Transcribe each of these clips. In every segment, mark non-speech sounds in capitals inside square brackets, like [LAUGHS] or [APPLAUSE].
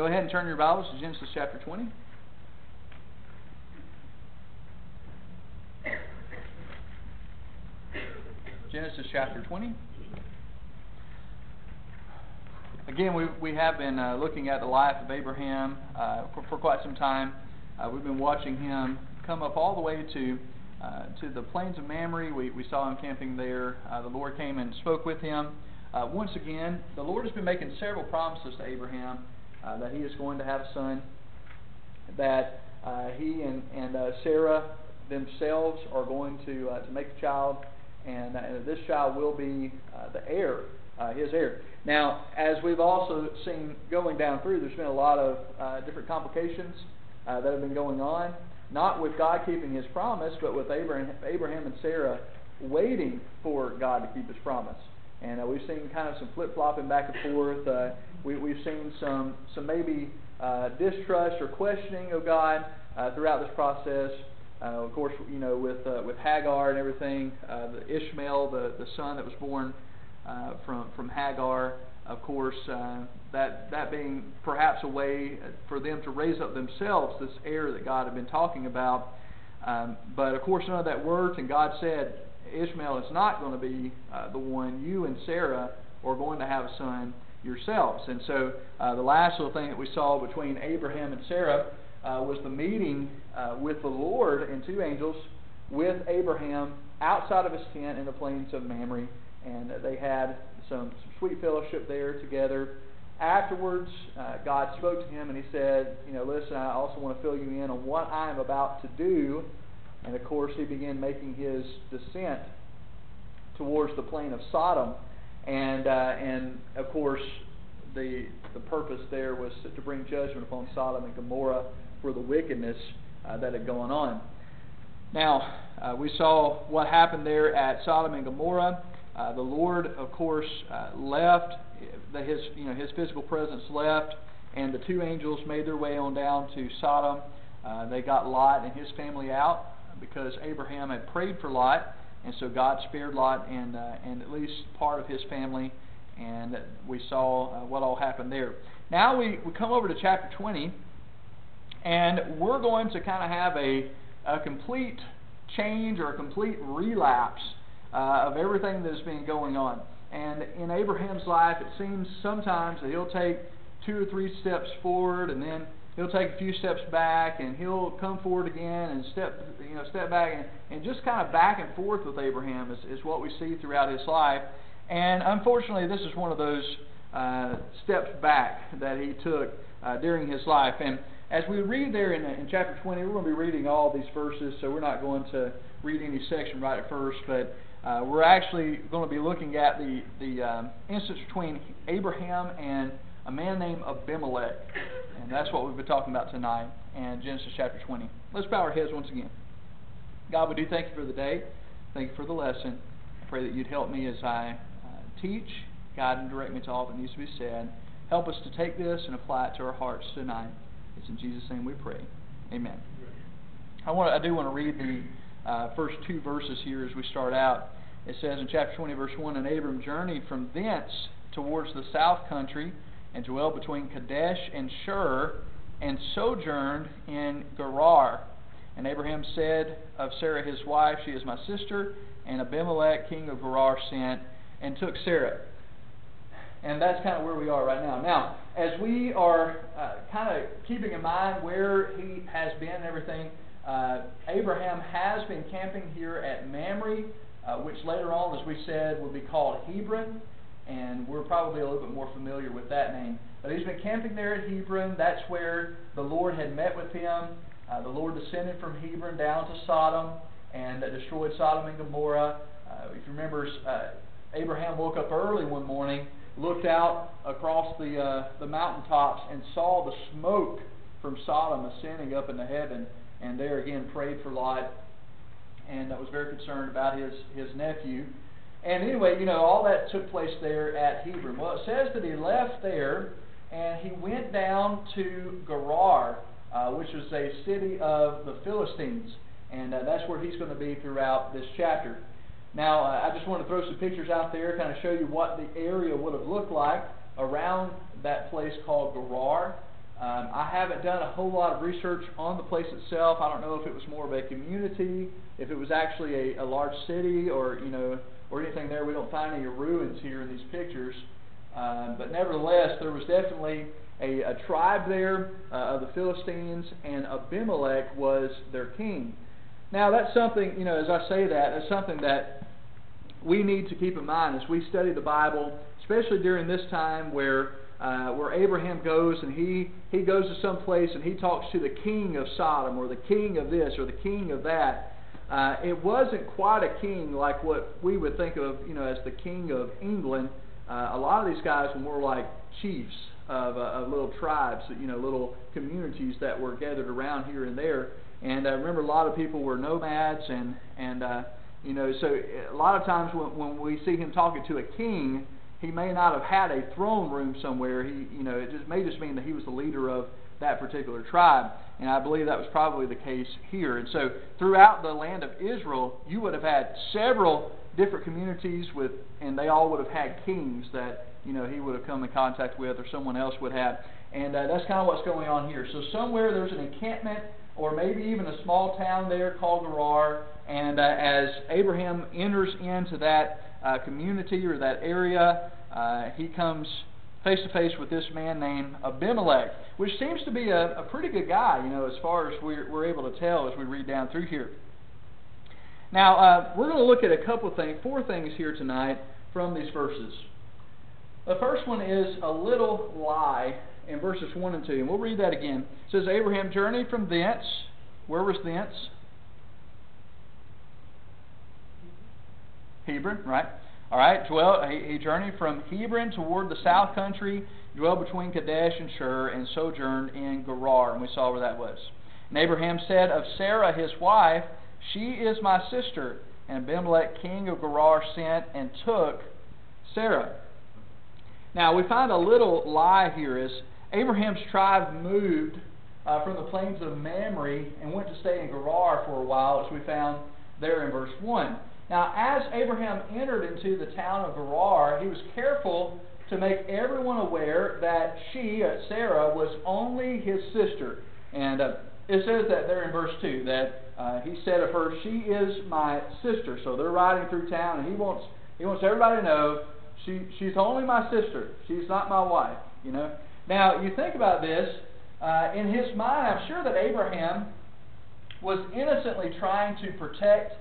Go ahead and turn your Bibles to Genesis chapter 20. Genesis chapter 20. Again, we, we have been uh, looking at the life of Abraham uh, for, for, quite some time. Uh, we've been watching him come up all the way to uh, to the plains of Mamre. We, we saw him camping there. Uh, the Lord came and spoke with him. Uh, once again, the Lord has been making several promises to Abraham that he is going to have a son, that he and, and Sarah themselves are going to, to make a child, and, and this child will be the heir, his heir. Now, as we've also seen going down through, there's been a lot of uh, different complications uh, that have been going on not with God keeping his promise, but with Abraham, Abraham and Sarah waiting for God to keep his promise. And uh, we've seen kind of some flip flopping back and forth. Uh, we, we've seen some, some maybe uh, distrust or questioning of God uh, throughout this process. Uh, of course, you know, with uh, with Hagar and everything, the Ishmael, the, the son that was born from from Hagar, of course, uh, that that being perhaps a way for them to raise up themselves this heir that God had been talking about. Um, but of course, none of that worked, and God said Ishmael is not going to be uh, the one. You and Sarah are going to have a son yourselves. And so, uh, the last little thing that we saw between Abraham and Sarah uh, was the meeting uh, with the Lord and two angels with Abraham outside of his tent in the plains of Mamre, and they had some, some sweet fellowship there together. Afterwards, uh, God spoke to him and he said, You know, listen, I also want to fill you in on what I am about to do. And of course, he began making his descent towards the plain of Sodom. And, uh, and of course, the, the purpose there was to bring judgment upon Sodom and Gomorrah for the wickedness uh, that had gone on. Now, uh, we saw what happened there at Sodom and Gomorrah. Uh, the Lord, of course, uh, left. The, his, you know, his physical presence left, and the two angels made their way on down to Sodom. Uh, they got Lot and his family out because Abraham had prayed for Lot, and so God spared Lot and uh, and at least part of his family. And we saw uh, what all happened there. Now we, we come over to chapter 20, and we're going to kind of have a, a complete change or a complete relapse uh, of everything that has been going on. And in Abraham's life, it seems sometimes that he'll take two or three steps forward, and then he'll take a few steps back, and he'll come forward again and step, you know, step back, and, and just kind of back and forth with Abraham is, is what we see throughout his life. And unfortunately, this is one of those uh, steps back that he took uh, during his life. And as we read there in, in chapter 20, we're going to be reading all these verses, so we're not going to read any section right at first, but uh, we're actually going to be looking at the, the um, instance between Abraham and a man named Abimelech. And that's what we've been talking about tonight in Genesis chapter 20. Let's bow our heads once again. God, we do thank you for the day. Thank you for the lesson. I pray that you'd help me as I uh, teach, guide, and direct me to all that needs to be said. Help us to take this and apply it to our hearts tonight. It's in Jesus' name we pray. Amen. I want I do want to read the uh, first two verses here as we start out. It says in chapter 20, verse 1 And Abram journeyed from thence towards the south country and dwelt between Kadesh and Shur and sojourned in Gerar. And Abraham said of Sarah his wife, She is my sister. And Abimelech, king of Gerar, sent and took Sarah. And that's kind of where we are right now. Now, as we are uh, kind of keeping in mind where he has been and everything, uh, Abraham has been camping here at Mamre, uh, which later on, as we said, would be called Hebron, and we're probably a little bit more familiar with that name. But he's been camping there at Hebron. That's where the Lord had met with him. Uh, the Lord descended from Hebron down to Sodom and uh, destroyed Sodom and Gomorrah. Uh, if you remember, uh, Abraham woke up early one morning, looked out across the uh, the mountaintops, and saw the smoke from Sodom ascending up into heaven and there again prayed for Lot and was very concerned about his, his nephew. And anyway, you know, all that took place there at Hebron. Well, it says that he left there and he went down to Gerar, uh, which was a city of the Philistines. And uh, that's where he's going to be throughout this chapter. Now, uh, I just want to throw some pictures out there, kind of show you what the area would have looked like around that place called Gerar. Um, I haven't done a whole lot of research on the place itself. I don't know if it was more of a community, if it was actually a, a large city, or you know, or anything there. We don't find any ruins here in these pictures. Um, but nevertheless, there was definitely a, a tribe there uh, of the Philistines, and Abimelech was their king. Now, that's something, you know, as I say that, that's something that we need to keep in mind as we study the Bible, especially during this time where uh, where Abraham goes and he, he goes to some place and he talks to the king of Sodom or the king of this or the king of that. Uh, it wasn't quite a king like what we would think of, you know, as the king of England. Uh, a lot of these guys were more like chiefs of, uh, of little tribes, you know, little communities that were gathered around here and there. And I remember a lot of people were nomads, and and uh, you know, so a lot of times when, when we see him talking to a king, he may not have had a throne room somewhere. He, you know, it just may just mean that he was the leader of that particular tribe. And I believe that was probably the case here. And so throughout the land of Israel, you would have had several different communities with, and they all would have had kings that you know he would have come in contact with, or someone else would have. And uh, that's kind of what's going on here. So somewhere there's an encampment, or maybe even a small town there called Gerar. And uh, as Abraham enters into that uh, community or that area, uh, he comes face to face with this man named Abimelech, which seems to be a, a pretty good guy, you know, as far as we're, we're able to tell as we read down through here. Now, uh, we're going to look at a couple of things, four things here tonight from these verses. The first one is a little lie in verses 1 and 2. And we'll read that again. It says, Abraham journeyed from thence. Where was thence? Hebron, right? All right, dwell, he, he journeyed from Hebron toward the south country, dwelled between Kadesh and Shur, and sojourned in Gerar. And we saw where that was. And Abraham said of Sarah his wife, She is my sister. And Abimelech, king of Gerar, sent and took Sarah. Now, we find a little lie here is Abraham's tribe moved uh, from the plains of Mamre and went to stay in Gerar for a while, as we found there in verse 1. Now, as Abraham entered into the town of Gerar, he was careful to make everyone aware that she, uh, Sarah, was only his sister. And uh, it says that there in verse 2 that uh, he said of her, She is my sister. So they're riding through town, and he wants, he wants everybody to know she, she's only my sister. She's not my wife. You know. Now, you think about this. Uh, in his mind, I'm sure that Abraham was innocently trying to protect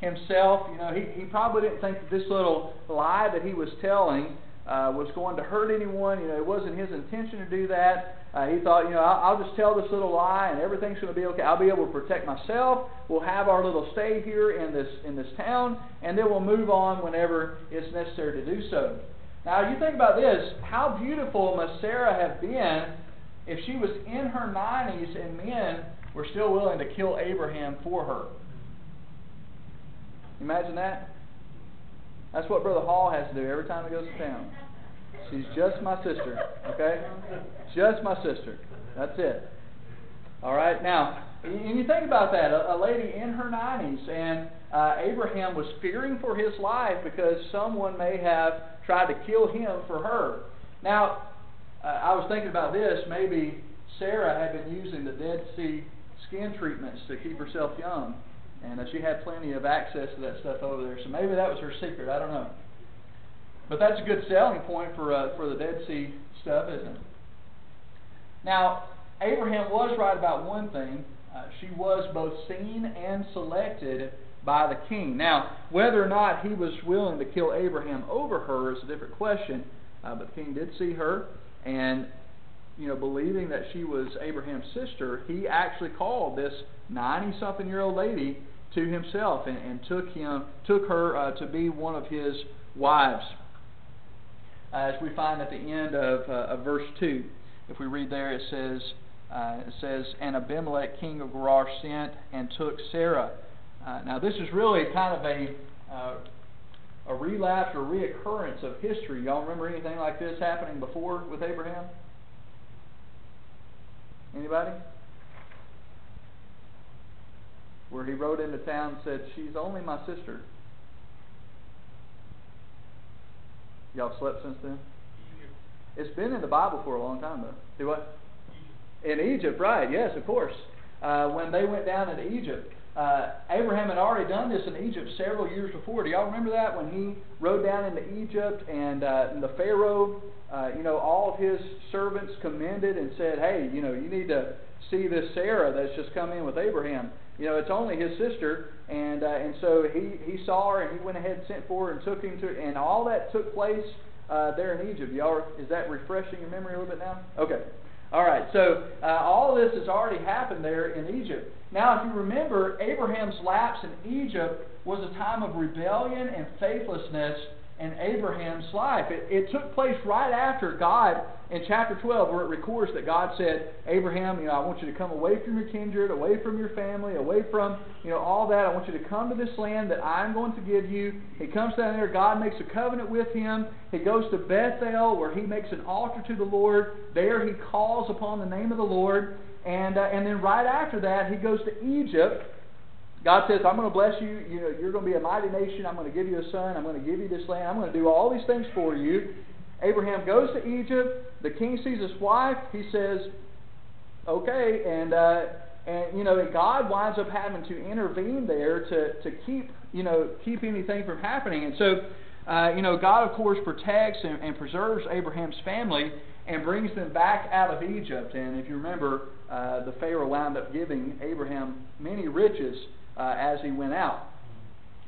himself. You know, he, he probably didn't think that this little lie that he was telling uh, was going to hurt anyone. You know, it wasn't his intention to do that. Uh, he thought, you know, I'll, I'll just tell this little lie and everything's going to be okay. I'll be able to protect myself. We'll have our little stay here in this in this town, and then we'll move on whenever it's necessary to do so. Now, you think about this: how beautiful must Sarah have been if she was in her 90s and men were still willing to kill Abraham for her? Imagine that. That's what Brother Hall has to do every time he goes to town. She's just my sister, okay? Just my sister. That's it. All right. Now, and you think about that, a, lady in her 90s, and uh, Abraham was fearing for his life because someone may have tried to kill him for her. Now, uh, I was thinking about this. Maybe Sarah had been using the Dead Sea skin treatments to keep herself young and uh, she had plenty of access to that stuff over there. So maybe that was her secret. I don't know. But that's a good selling point for uh, for the Dead Sea stuff, isn't it? Now, Abraham was right about one thing. Uh, she was both seen and selected by the king. Now, whether or not he was willing to kill Abraham over her is a different question. Uh, but the king did see her, and you know, believing that she was Abraham's sister, he actually called this 90-something year old lady to himself and, and took him took her uh, to be one of his wives. as we find at the end of, uh, of verse two, if we read there, it says uh, it says, "And Abimelech, king of Gerar, sent and took Sarah." Uh, now, this is really kind of a uh, a relapse or reoccurrence of history. Y'all remember anything like this happening before with Abraham? Anybody? where he rode into town and said, She's only my sister. Y'all slept since then? It's been in the Bible for a long time, though. Do what? In Egypt, right? Yes, of course. Uh, when they went down into Egypt, uh, Abraham had already done this in Egypt several years before. Do y'all remember that when he rode down into Egypt and, uh, and the Pharaoh, uh, you know, all of his servants commended and said, "Hey, you know, you need to see this Sarah that's just come in with Abraham. You know, it's only his sister." And uh, and so he he saw her and he went ahead and sent for her and took him to, and all that took place uh, there in Egypt. Y'all, is that refreshing your memory a little bit now? Okay. All right, so uh, all this has already happened there in Egypt. Now, if you remember, Abraham's lapse in Egypt was a time of rebellion and faithlessness in Abraham's life. It, it, took place right after God, in chapter 12, where it records that God said, Abraham, you know, I want you to come away from your kindred, away from your family, away from, you know, all that. I want you to come to this land that I'm going to give you. He comes down there. God makes a covenant with him. He goes to Bethel, where he makes an altar to the Lord. There he calls upon the name of the Lord. And, uh, and then right after that, he goes to Egypt. God says, I'm going to bless you. you know, you're going to be a mighty nation. I'm going to give you a son. I'm going to give you this land. I'm going to do all these things for you. Abraham goes to Egypt. The king sees his wife. He says, okay. And, uh, and you know, God winds up having to intervene there to, to keep, you know, keep anything from happening. And so, uh, you know, God, of course, protects and, and preserves Abraham's family and brings them back out of Egypt. And if you remember, uh, the Pharaoh wound up giving Abraham many riches uh, as he went out.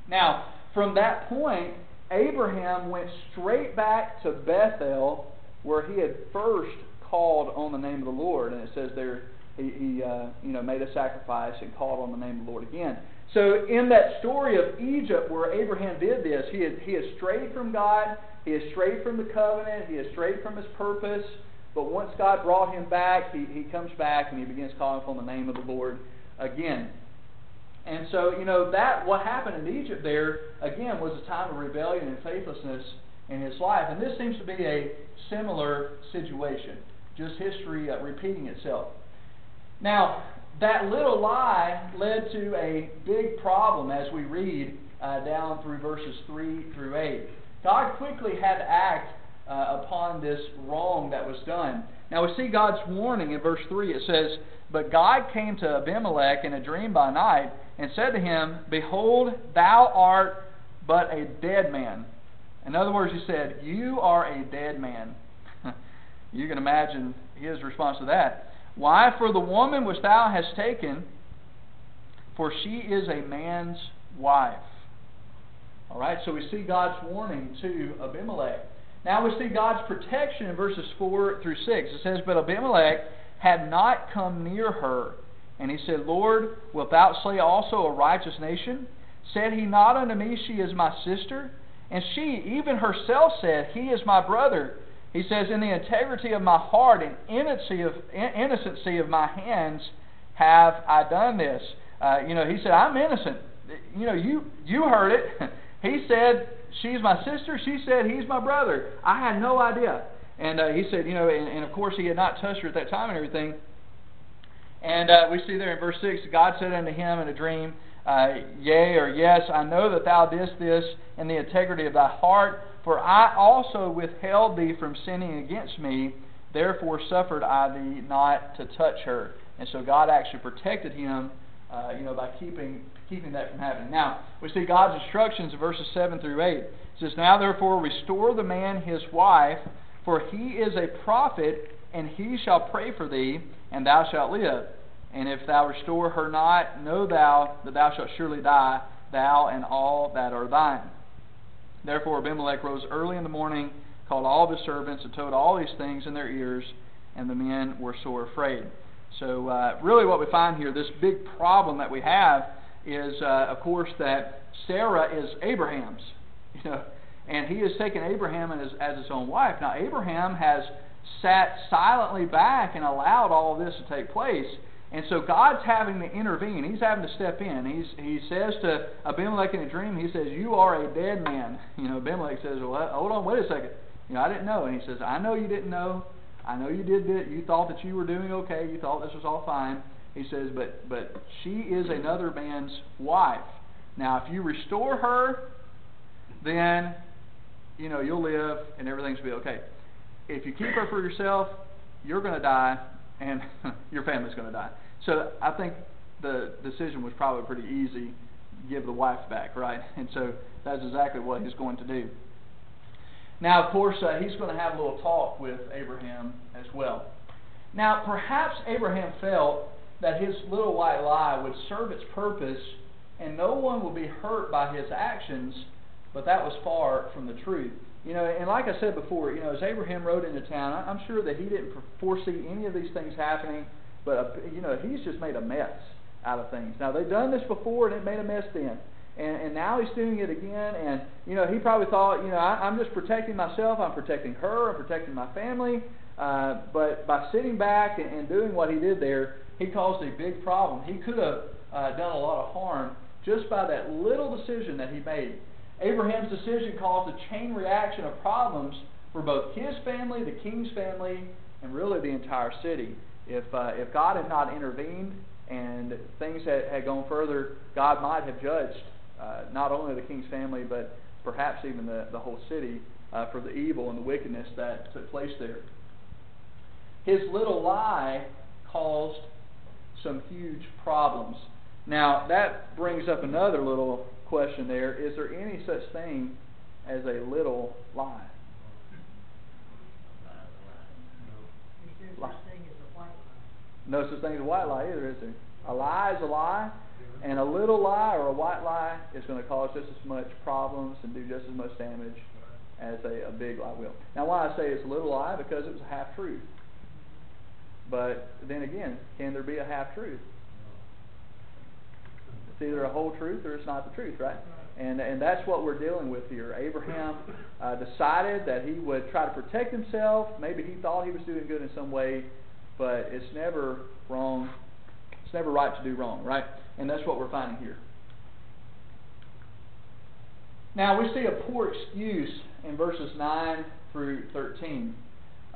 Now, from that point, Abraham went straight back to Bethel, where he had first called on the name of the Lord, and it says there he, he uh, you know made a sacrifice and called on the name of the Lord again. So in that story of Egypt, where Abraham did this, he had, he had strayed from God, he had strayed from the covenant, he had strayed from his purpose. But once God brought him back, he, he comes back and he begins calling upon the name of the Lord again. And so, you know, that what happened in Egypt there, again, was a time of rebellion and faithlessness in his life. And this seems to be a similar situation, just history uh, repeating itself. Now, that little lie led to a big problem as we read uh, down through verses 3 through 8. God quickly had to act uh, upon this wrong that was done. Now we see God's warning in verse 3. It says, But God came to Abimelech in a dream by night and said to him, Behold, thou art but a dead man. In other words, he said, You are a dead man. [LAUGHS] you can imagine his response to that. Why? For the woman which thou hast taken, for she is a man's wife. All right, so we see God's warning to Abimelech. Now we see God's protection in verses 4 through 6. It says, But Abimelech had not come near her. And he said, Lord, wilt thou slay also a righteous nation? Said he not unto me, She is my sister? And she, even herself, said, He is my brother. He says, In the integrity of my heart and innocency of, innocency of my hands have I done this. Uh, you know, he said, I'm innocent. You know, you, you heard it. [LAUGHS] he said, She's my sister. She said, He's my brother. I had no idea. And uh, he said, You know, and, and of course he had not touched her at that time and everything. And uh, we see there in verse 6 God said unto him in a dream, uh, Yea or yes, I know that thou didst this in the integrity of thy heart, for I also withheld thee from sinning against me, therefore suffered I thee not to touch her. And so God actually protected him, uh, you know, by keeping keeping that from happening. Now, we see God's instructions in verses 7 through 8. It says, Now therefore restore the man his wife, for he is a prophet, and he shall pray for thee, and thou shalt live. And if thou restore her not, know thou that thou shalt surely die, thou and all that are thine. Therefore Abimelech rose early in the morning, called all his servants, and told all these things in their ears, and the men were sore afraid. So, uh, really, what we find here, this big problem that we have, is, uh, of course, that Sarah is Abraham's. [LAUGHS] You know, and he has taken Abraham as, as his own wife. Now, Abraham has sat silently back and allowed all of this to take place. And so God's having to intervene. He's having to step in. He's, he says to Abimelech in a dream, he says, You are a dead man. [LAUGHS] You know, Abimelech says, Well, hold on, wait a second. You know, I didn't know. And he says, I know you didn't know. I know you did it. You thought that you were doing okay. You thought this was all fine. He says, but but she is another man's wife. Now, if you restore her, then you know you'll live and everything's be okay. If you keep her for yourself, you're going to die, and [LAUGHS] your family's going to die. So I think the decision was probably pretty easy. Give the wife back, right? [LAUGHS] And so that's exactly what he's going to do. Now, of course, uh, he's going to have a little talk with Abraham as well. Now, perhaps Abraham felt that his little white lie would serve its purpose and no one would be hurt by his actions, but that was far from the truth. You know, and like I said before, you know, as Abraham rode into town, I'm sure that he didn't foresee any of these things happening, but, uh, you know, he's just made a mess out of things. Now, they've done this before and it made a mess then. And, and now he's doing it again, and, you know, he probably thought, you know, I, I'm just protecting myself, I'm protecting her, I'm protecting my family. Uh, but by sitting back and, and doing what he did there, he caused a big problem. He could have uh, done a lot of harm just by that little decision that he made. Abraham's decision caused a chain reaction of problems for both his family, the king's family, and really the entire city. If, uh, if God had not intervened and things had, had gone further, God might have judged uh, not only the king's family, but perhaps even the, the whole city uh, for the evil and the wickedness that took place there. His little lie caused some huge problems. Now, that brings up another little question there. Is there any such thing as a little lie? No such thing as a white lie either, is there? A lie is a lie, and a little lie or a white lie is going to cause just as much problems and do just as much damage as a, a big lie will. Now, why I say it's a little lie? Because it was a half truth. But then again, can there be a half truth? It's either a whole truth or it's not the truth, right? And, and that's what we're dealing with here. Abraham [LAUGHS] uh, decided that he would try to protect himself. Maybe he thought he was doing good in some way, but it's never wrong. It's never right to do wrong, right? And that's what we're finding here. Now, we see a poor excuse in verses 9 through 13.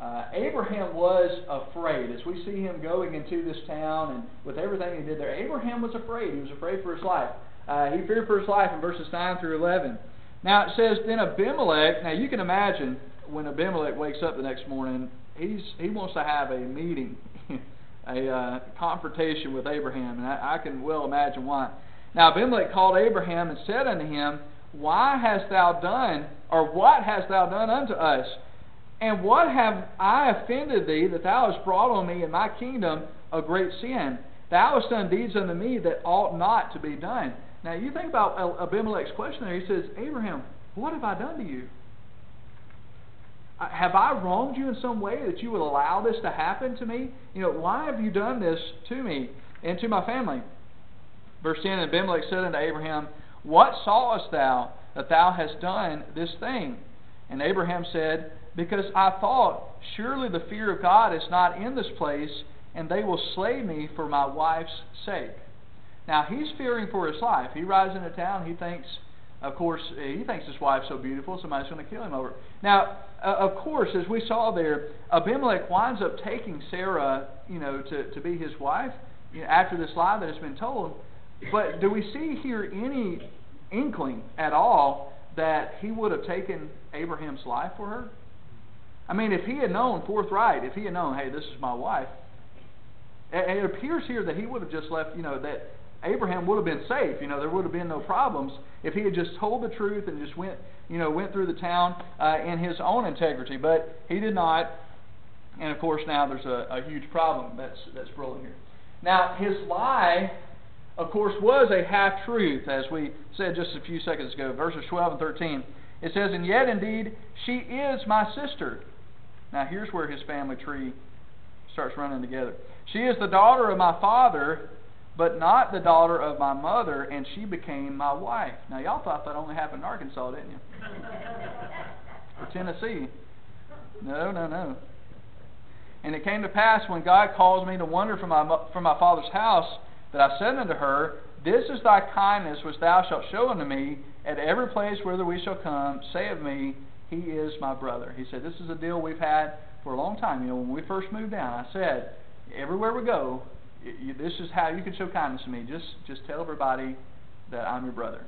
Uh, Abraham was afraid. As we see him going into this town and with everything he did there, Abraham was afraid. He was afraid for his life. Uh, he feared for his life in verses 9 through 11. Now it says, Then Abimelech, now you can imagine when Abimelech wakes up the next morning, he's, he wants to have a meeting, [LAUGHS] a uh, confrontation with Abraham, and I, I can well imagine why. Now Abimelech called Abraham and said unto him, Why hast thou done, or what hast thou done unto us? And what have I offended thee that thou hast brought on me in my kingdom a great sin? Thou hast done deeds unto me that ought not to be done. Now you think about Abimelech's question there. He says, Abraham, what have I done to you? Uh, have I wronged you in some way that you would allow this to happen to me? You know, why have you done this to me and to my family? Verse 10 And Abimelech said unto Abraham, What sawest thou that thou hast done this thing? And Abraham said, because I thought, surely the fear of God is not in this place, and they will slay me for my wife's sake. Now he's fearing for his life. He rides into town. He thinks, of course, he thinks his wife's so beautiful, somebody's going to kill him over. Now, uh, of course, as we saw there, Abimelech winds up taking Sarah, you know, to, to be his wife you know, after this lie that has been told. But do we see here any inkling at all that he would have taken Abraham's life for her? I mean, if he had known forthright, if he had known, hey, this is my wife, it appears here that he would have just left, you know, that Abraham would have been safe. You know, there would have been no problems if he had just told the truth and just went, you know, went through the town uh, in his own integrity. But he did not, and of course now there's a, a huge problem that's that's brewing here. Now his lie, of course, was a half truth, as we said just a few seconds ago, verses 12 and 13. It says, "And yet indeed she is my sister." Now, here's where his family tree starts running together. She is the daughter of my father, but not the daughter of my mother, and she became my wife. Now, y'all thought that only happened in Arkansas, didn't you? [LAUGHS] or Tennessee. No, no, no. And it came to pass when God caused me to wander from my, from my father's house that I said unto her, This is thy kindness which thou shalt show unto me at every place whither we shall come. Say of me, he is my brother. He said, This is a deal we've had for a long time. You know, when we first moved down, I said, Everywhere we go, you, this is how you can show kindness to me. Just, just tell everybody that I'm your brother.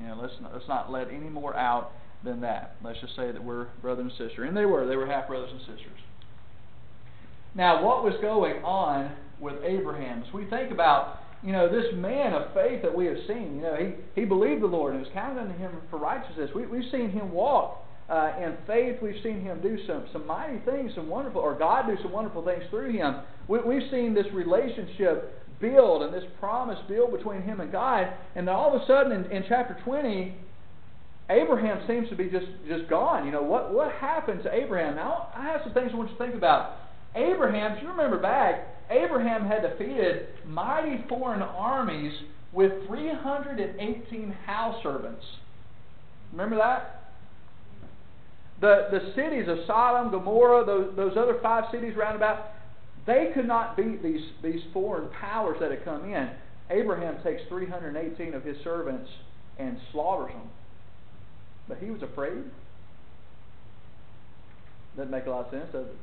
You know, let's not, let's not let any more out than that. Let's just say that we're brother and sister. And they were. They were half brothers and sisters. Now, what was going on with Abraham? As we think about, you know, this man of faith that we have seen, you know, he, he believed the Lord and was counted unto him for righteousness. We, we've seen him walk uh, in faith. We've seen him do some, some mighty things, some wonderful, or God do some wonderful things through him. We, we've seen this relationship build and this promise build between him and God. And then all of a sudden in, in chapter 20, Abraham seems to be just, just gone. You know, what, what happened to Abraham? Now, I have some things I want you to think about. Abraham, if you remember back, Abraham had defeated mighty foreign armies with 318 house servants. Remember that? The, the cities of Sodom, Gomorrah, those, those other five cities round about, they could not beat these, these foreign powers that had come in. Abraham takes 318 of his servants and slaughters them. But he was afraid. Doesn't make a lot of sense, does it?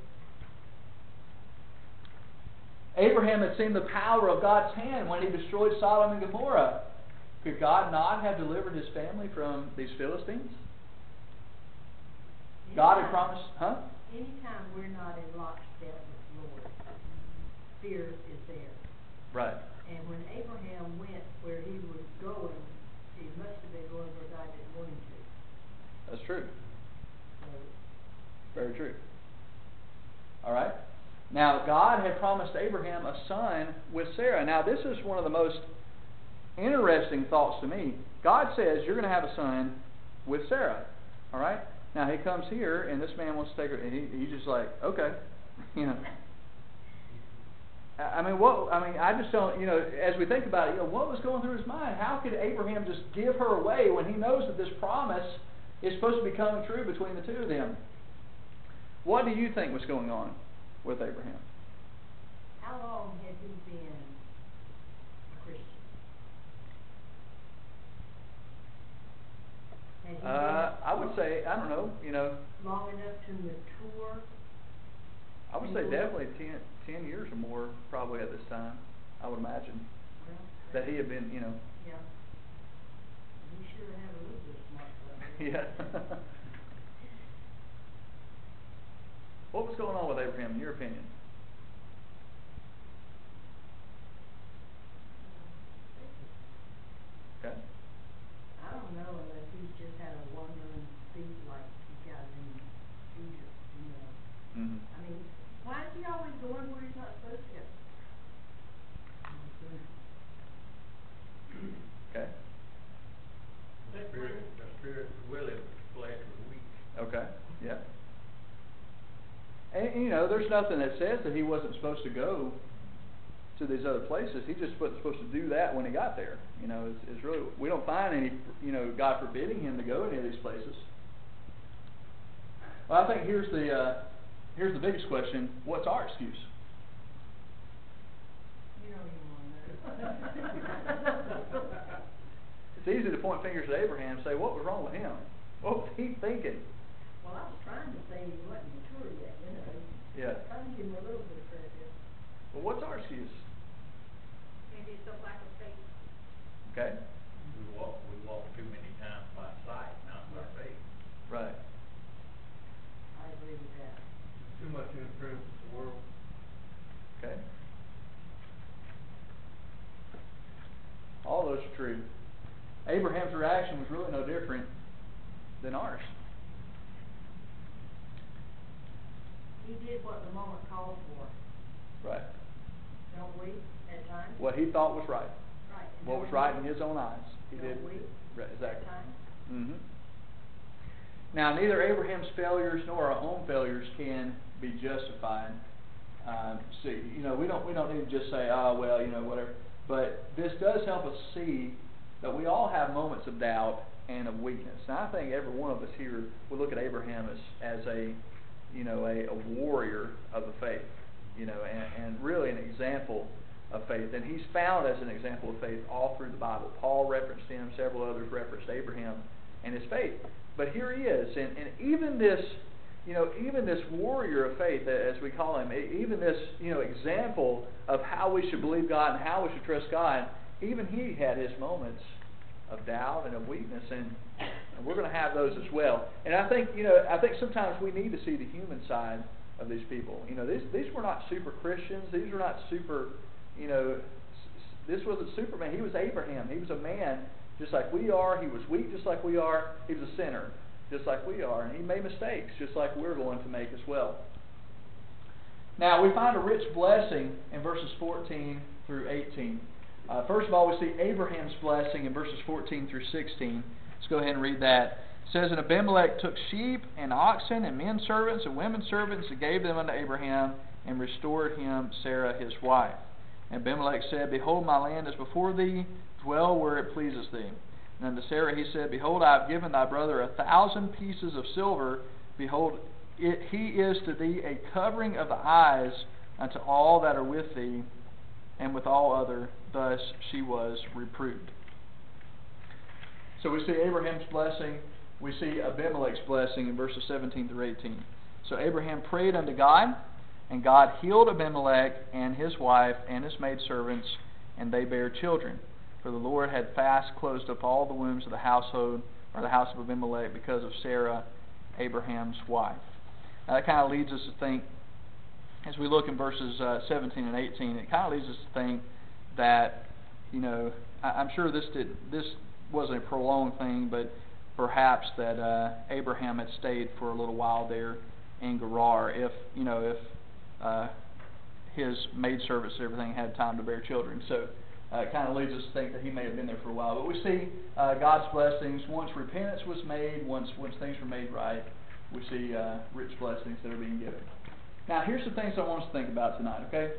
Abraham had seen the power of God's hand when he destroyed Sodom and Gomorrah. Could God not have delivered his family from these Philistines? God had promised, huh? Anytime we're not in lockstep with the Lord, fear is there. Right. And when Abraham went where he was going, he must have been going where God didn't want him to. That's true. So, Very true. All right. Now, God had promised Abraham a son with Sarah. Now, this is one of the most interesting thoughts to me. God says, You're going to have a son with Sarah. All right? Now, he comes here, and this man wants to take her, and he, he's just like, Okay. [LAUGHS] you know. I mean, what? I mean, I just don't. You know, as we think about it, you know, what was going through his mind? How could Abraham just give her away when he knows that this promise is supposed to be coming true between the two of them? What do you think was going on with Abraham? how long had he been a Christian? He Uh, I would say, I don't know. You know, long enough to mature? I would say definitely ten, ten years or more, probably at this time. I would imagine Well, that he had been, you know, Yeah. He sure had a little bit of smart stuff. [LAUGHS] yeah. what was going on with Abraham, in your opinion? Okay. I don't know he's just had a wandering feet like he got in Egypt, you know. Mm-hmm. I mean, why is he always going where he's not supposed to go? Okay. The spirit, the spirit is willing, the flesh is weak. Okay. Yeah. And, you know, there's nothing that says that he wasn't supposed to go to these other places. He just wasn't supposed to do that when he got there. You know, it's, it's really we don't find any, you know, God forbidding him to go any of these places. Well, I think here's the uh, here's the biggest question: What's our excuse? You don't even wanna know. [LAUGHS] It's easy to point fingers at Abraham and say, "What was wrong with him? What was he thinking?" Well, I was trying to say he wasn't mature yet, you know. Yeah. Trying to give him a little bit of credit. Well, what's our excuse? Maybe it's a lack of faith. Okay. We walk, we walk too many times by sight, not by faith. Right. I agree with that. Too much influence of the world. Okay. All those are true. Abraham's reaction was really no different than ours. He did what the moment called for, Right. don't we, at times? What he thought was right. Right. and What don't was right in his own eyes. He Don't did. we, Right, at exactly. times? hmm Now, neither Abraham's failures nor our own failures can be justified. Um, see, you know, we don't we don't need to just say, oh well, you know, whatever. But this does help us see that we all have moments of doubt and of weakness. And I think every one of us here would look at Abraham as as a, you know, a, a warrior of the faith, you know, and, and really an example of faith. And he's found as an example of faith all through the Bible. Paul referenced him, several others referenced Abraham and his faith. But here he is, and, and even this, you know, even this warrior of faith, as we call him, even this, you know, example of how we should believe God and how we should trust God, even he had his moments of doubt and of weakness, and, and we're going to have those as well. And I think, you know, I think sometimes we need to see the human side of these people. You know, these these were not super Christians. These were not super, you know, this wasn't Superman. He was Abraham. He was a man just like we are. He was weak just like we are. He was a sinner just like we are. And he made mistakes just like we're going to make as well. Now, we find a rich blessing in verses 14 through 18. Uh, first of all, we see Abraham's blessing in verses 14 through 16. Let's go ahead and read that. It says, And Abimelech took sheep and oxen and men servants and women servants and gave them unto Abraham and restored him Sarah his wife. And Abimelech said, Behold, my land is before thee, dwell where it pleases thee. And unto Sarah he said, Behold, I have given thy brother a thousand pieces of silver. Behold, it, he is to thee a covering of the eyes unto all that are with thee, and with all other. Thus she was reproved. So we see Abraham's blessing. We see Abimelech's blessing in verses 17 through 18. So Abraham prayed unto God, and God healed Abimelech and his wife and his maidservants, and they bare children. For the Lord had fast closed up all the wombs of the household, or the house of Abimelech, because of Sarah, Abraham's wife. Now that kind of leads us to think, as we look in verses uh, 17 and 18, it kind of leads us to think that, you know, I, I'm sure this did this wasn't a prolonged thing, but perhaps that uh, Abraham had stayed for a little while there in Gerar, if you know, if uh, his maidservants and everything had time to bear children. So uh, it kind of leads us to think that he may have been there for a while. But we see uh, God's blessings once repentance was made, once once things were made right. We see uh, rich blessings that are being given. Now, here's some things I want us to think about tonight. Okay.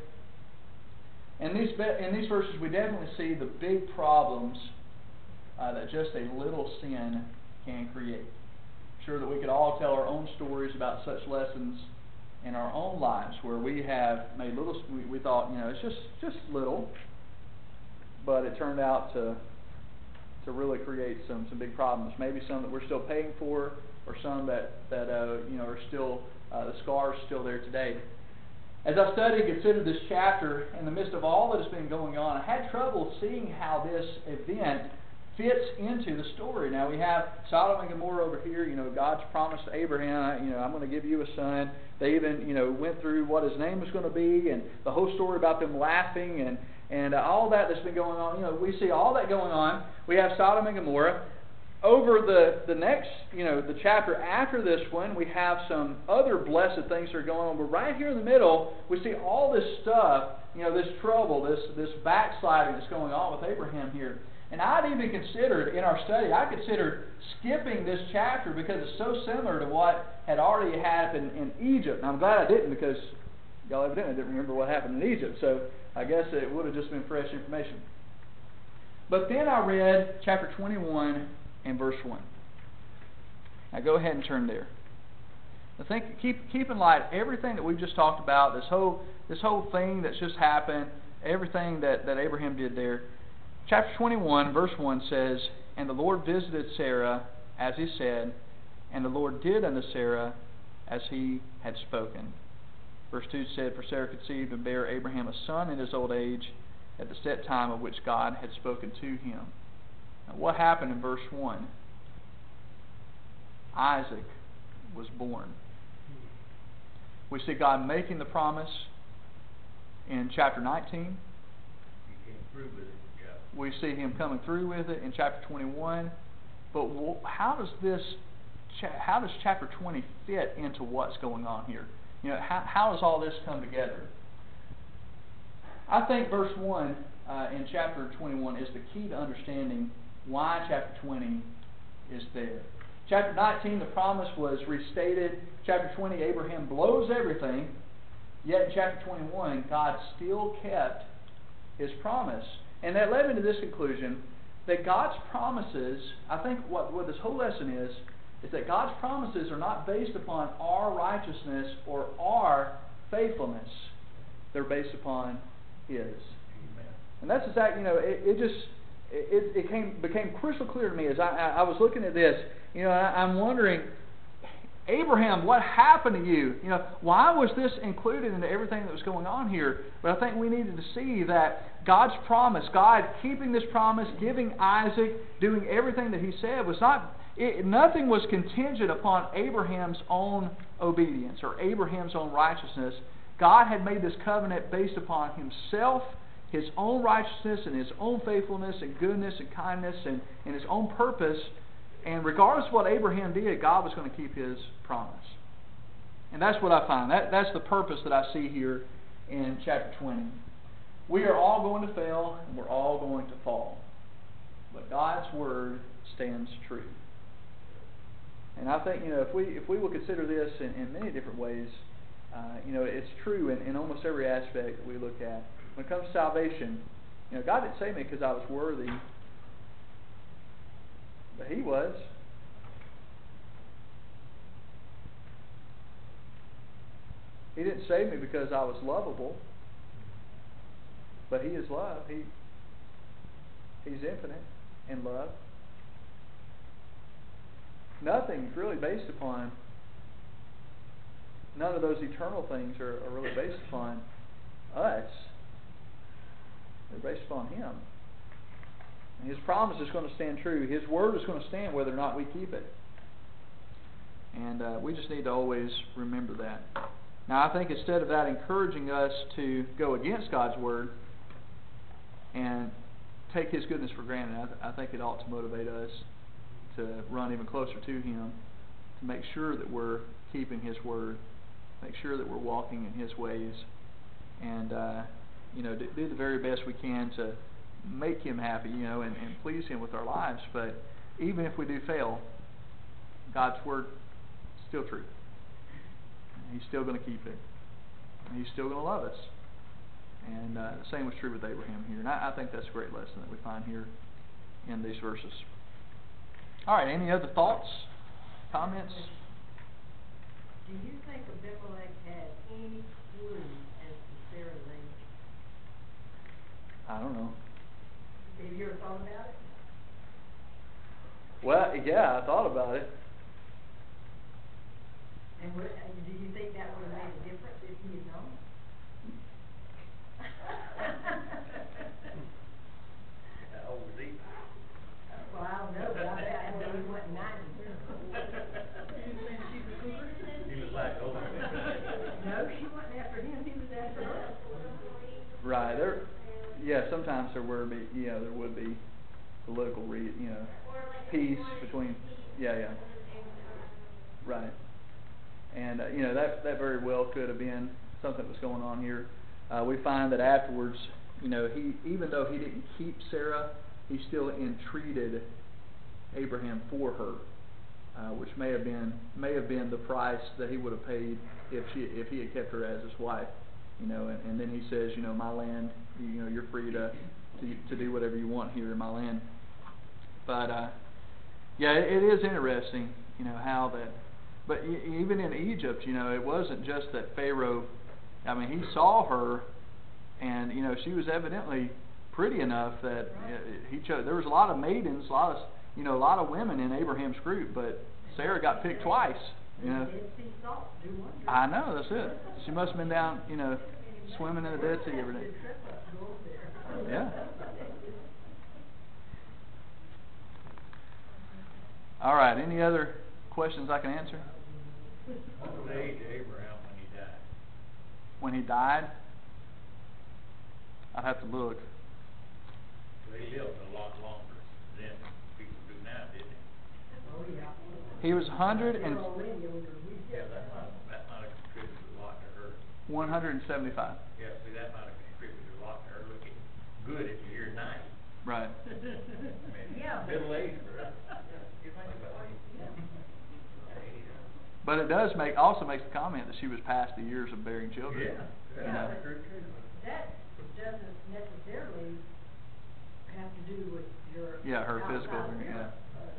In these in these verses, we definitely see the big problems uh, that just a little sin can create. I'm sure that we could all tell our own stories about such lessons in our own lives where we have made little we, we thought you know it's just just little but it turned out to to really create some some big problems maybe some that we're still paying for or some that that uh, you know are still uh, the scars still there today as I studied and considered this chapter in the midst of all that has been going on I had trouble seeing how this event fits into the story. Now we have Sodom and Gomorrah over here. You know, God's promise to Abraham. You know, I'm going to give you a son. They even, you know, went through what his name was going to be, and the whole story about them laughing and and uh, all that that's been going on. You know, we see all that going on. We have Sodom and Gomorrah. Over the the next, you know, the chapter after this one, we have some other blessed things that are going on. But right here in the middle, we see all this stuff. You know, this trouble, this this backsliding that's going on with Abraham here. And I'd even considered in our study, I considered skipping this chapter because it's so similar to what had already happened in Egypt. And I'm glad I didn't because y'all evidently didn't remember what happened in Egypt. So I guess it would have just been fresh information. But then I read chapter 21 and verse 1. Now go ahead and turn there. I think keep keep in light everything that we've just talked about, this whole this whole thing that's just happened, everything that, that Abraham did there. Chapter 21, verse 1 says, And the Lord visited Sarah as he said, and the Lord did unto Sarah as he had spoken. Verse 2 said, For Sarah conceived and bare Abraham a son in his old age at the set time of which God had spoken to him. Now, what happened in verse 1? Isaac was born. We see God making the promise in chapter 19. He came through with it. We see him coming through with it in chapter 21. But how does this, how does chapter 20 fit into what's going on here? You know, how, how does all this come together? I think verse 1 uh, in chapter 21 is the key to understanding why chapter 20 is there. Chapter 19, the promise was restated. Chapter 20, Abraham blows everything. Yet in chapter 21, God still kept his promise. And that led me to this conclusion that God's promises, I think what, what this whole lesson is, is that God's promises are not based upon our righteousness or our faithfulness. They're based upon His. Amen. And that's exactly, you know, it, it just, it, it came, became crystal clear to me as I, I, I was looking at this. You know, I, I'm wondering, Abraham, what happened to you? You know, why was this included into everything that was going on here? But I think we needed to see that God's promise, God keeping this promise, giving Isaac, doing everything that He said, was not It, nothing was contingent upon Abraham's own obedience or Abraham's own righteousness. God had made this covenant based upon himself, his own righteousness, and his own faithfulness, and goodness, and kindness, and, and his own purpose. And regardless of what Abraham did, God was going to keep his promise. And that's what I find. That, that's the purpose that I see here in chapter 20. We are all going to fail, and we're all going to fall. But God's word stands true. And I think, you know, if we if we will consider this in, in many different ways, uh, you know, it's true in, in almost every aspect that we look at. When it comes to salvation, you know, God didn't save me because I was worthy, but He was. He didn't save me because I was lovable, but He is love. He He's infinite in love. Nothing's really based upon none of those eternal things are, are really based upon us. They're based upon Him. His promise is going to stand true. His word is going to stand whether or not we keep it. And uh, we just need to always remember that. Now, I think instead of that encouraging us to go against God's word and take His goodness for granted, I, th- I think it ought to motivate us to run even closer to Him, to make sure that we're keeping His word, make sure that we're walking in His ways, and uh, you know, do, do the very best we can to make Him happy, you know, and, and please Him with our lives. But even if we do fail, God's word is still true. He's still going to keep it. And he's still going to love us. And uh, the same was true with Abraham here. And I, I think that's a great lesson that we find here in these verses. All right, any other thoughts, comments? Do you think Abimelech had any clue as to Sarah's age? I don't know. Have you ever thought about it? Well, yeah, I thought about it. And what, and do you think that would have made a difference if he had known? How old was he? Well, I don't know, but I bet, I know he wasn't ninety. [LAUGHS] He was like, oh. No, she wasn't after him, he was after her. Right. There. Yeah. Sometimes there would be. You know, there would be political re. You know, peace between. Yeah. Yeah. Right. And uh, you know that that very well could have been something that was going on here. Uh, we find that afterwards, you know, he even though he didn't keep Sarah, he still entreated Abraham for her, uh, which may have been may have been the price that he would have paid if she if he had kept her as his wife. You know, and, and then he says, you know, my land, you know, you're free to to, to do whatever you want here in my land. But uh, yeah, it, it is interesting, you know, how that. But even in Egypt, you know, it wasn't just that Pharaoh. I mean, he saw her, and you know, she was evidently pretty enough that uh, he chose. There was a lot of maidens, a lot of you know, a lot of women in Abraham's group, but Sarah got picked twice. You know. Dead Sea salt, do wonders. I know that's it. She must have been down, you know, swimming in the Dead Sea every day. Yeah. All right. Any other questions I can answer? What was the age of Abraham when he died? When he died, I'd have to look. They lived a lot longer than people do now, didn't yeah. He was 100 and They're already older than we Yeah, just that are. might, that might have contributed a lot to her. 175. Yeah, see, that might have contributed a lot to her looking good at your ninety. Right. [LAUGHS] Yeah. middle age for her. You think about it. But it does make also makes the comment that she was past the years of bearing children. Yeah, You know. that's very. That doesn't necessarily have to do with your. Yeah, her physical outside appearance, appearance. Uh,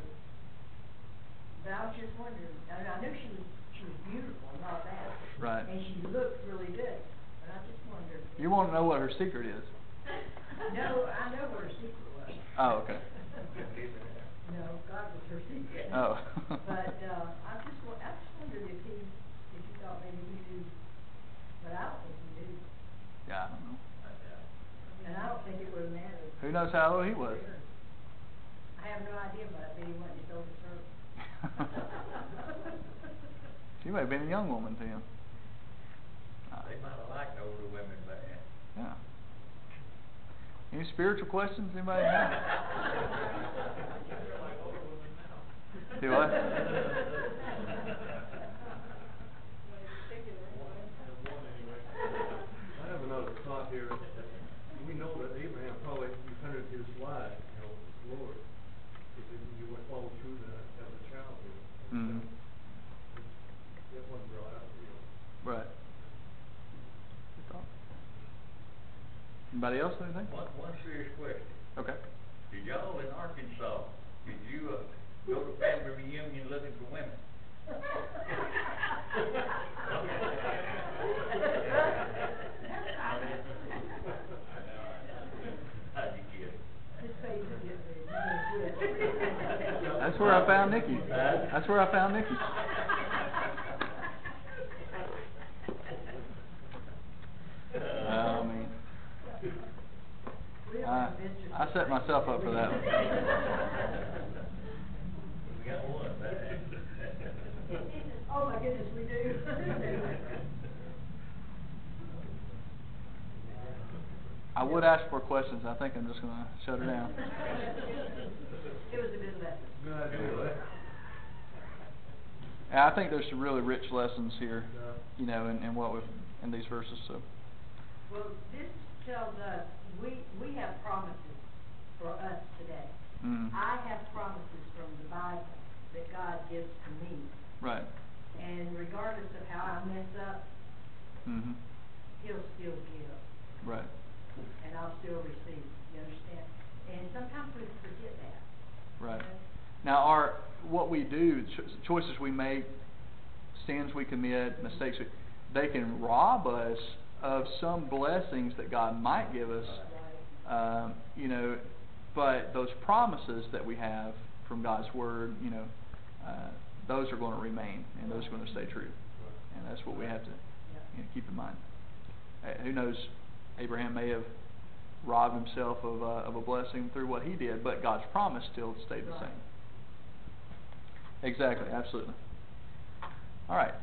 But I was just wondering, I, I knew she was, she was beautiful and all that. Right. And she looked really good, but I just wondered. You want to know what her secret is? [LAUGHS] No, I know what her secret was. Oh, okay. [LAUGHS] No, God was her secret. Oh. [LAUGHS] But, uh, I just wa- I just wondered if he, if you thought maybe he knew, but I don't think he knew. Yeah, I don't know. And I don't think it would have mattered. Who knows how old he was? I have no idea, but I bet he wasn't as old as her. She may have been a young woman to him. Might have liked older women back then. Eh. Yeah. Any spiritual questions anybody have? [LAUGHS] Do what? I have another thought here. We know that Abraham probably depended his life, you know, his Lord, if he he went follow through that as a child. you know. Mhm. That wasn't brought out, you know. Right. Good thought. Anybody else, anything? One, one serious question. Okay. Did y'all in Arkansas, did you, uh, go to family reunion looking for women? How'd you get it? His face is getting red. That's where I found Nikki. That's where I found Nikki. I mean, We don't I, have visitors I set myself up for that one. We got one back. Oh, my goodness, we do. I would ask for questions. I think I'm just gonna shut her down. It was a good lesson. Good. And I think there's some really rich lessons here, you know, in, in what we've, in these verses, so. Well, this tells us, we, we have promises for us today. Mm. I have promises from the Bible that God gives to me. Right. And regardless of how I mess up, Mm-hmm. He'll still give, Right. and I'll still receive, you understand? And sometimes we forget that. Right. Now, our, what we do, cho- choices we make, sins we commit, mistakes we, they can rob us of some blessings that God might give us, Right. um, you know, but those promises that we have from God's Word, you know, uh, those are gonna remain, and those are gonna stay true. And that's what we have to, you know, keep in mind. Uh, who knows, Abraham may have robbed himself of, uh, of a blessing through what he did, but God's promise still stayed the same. Exactly, absolutely. All right,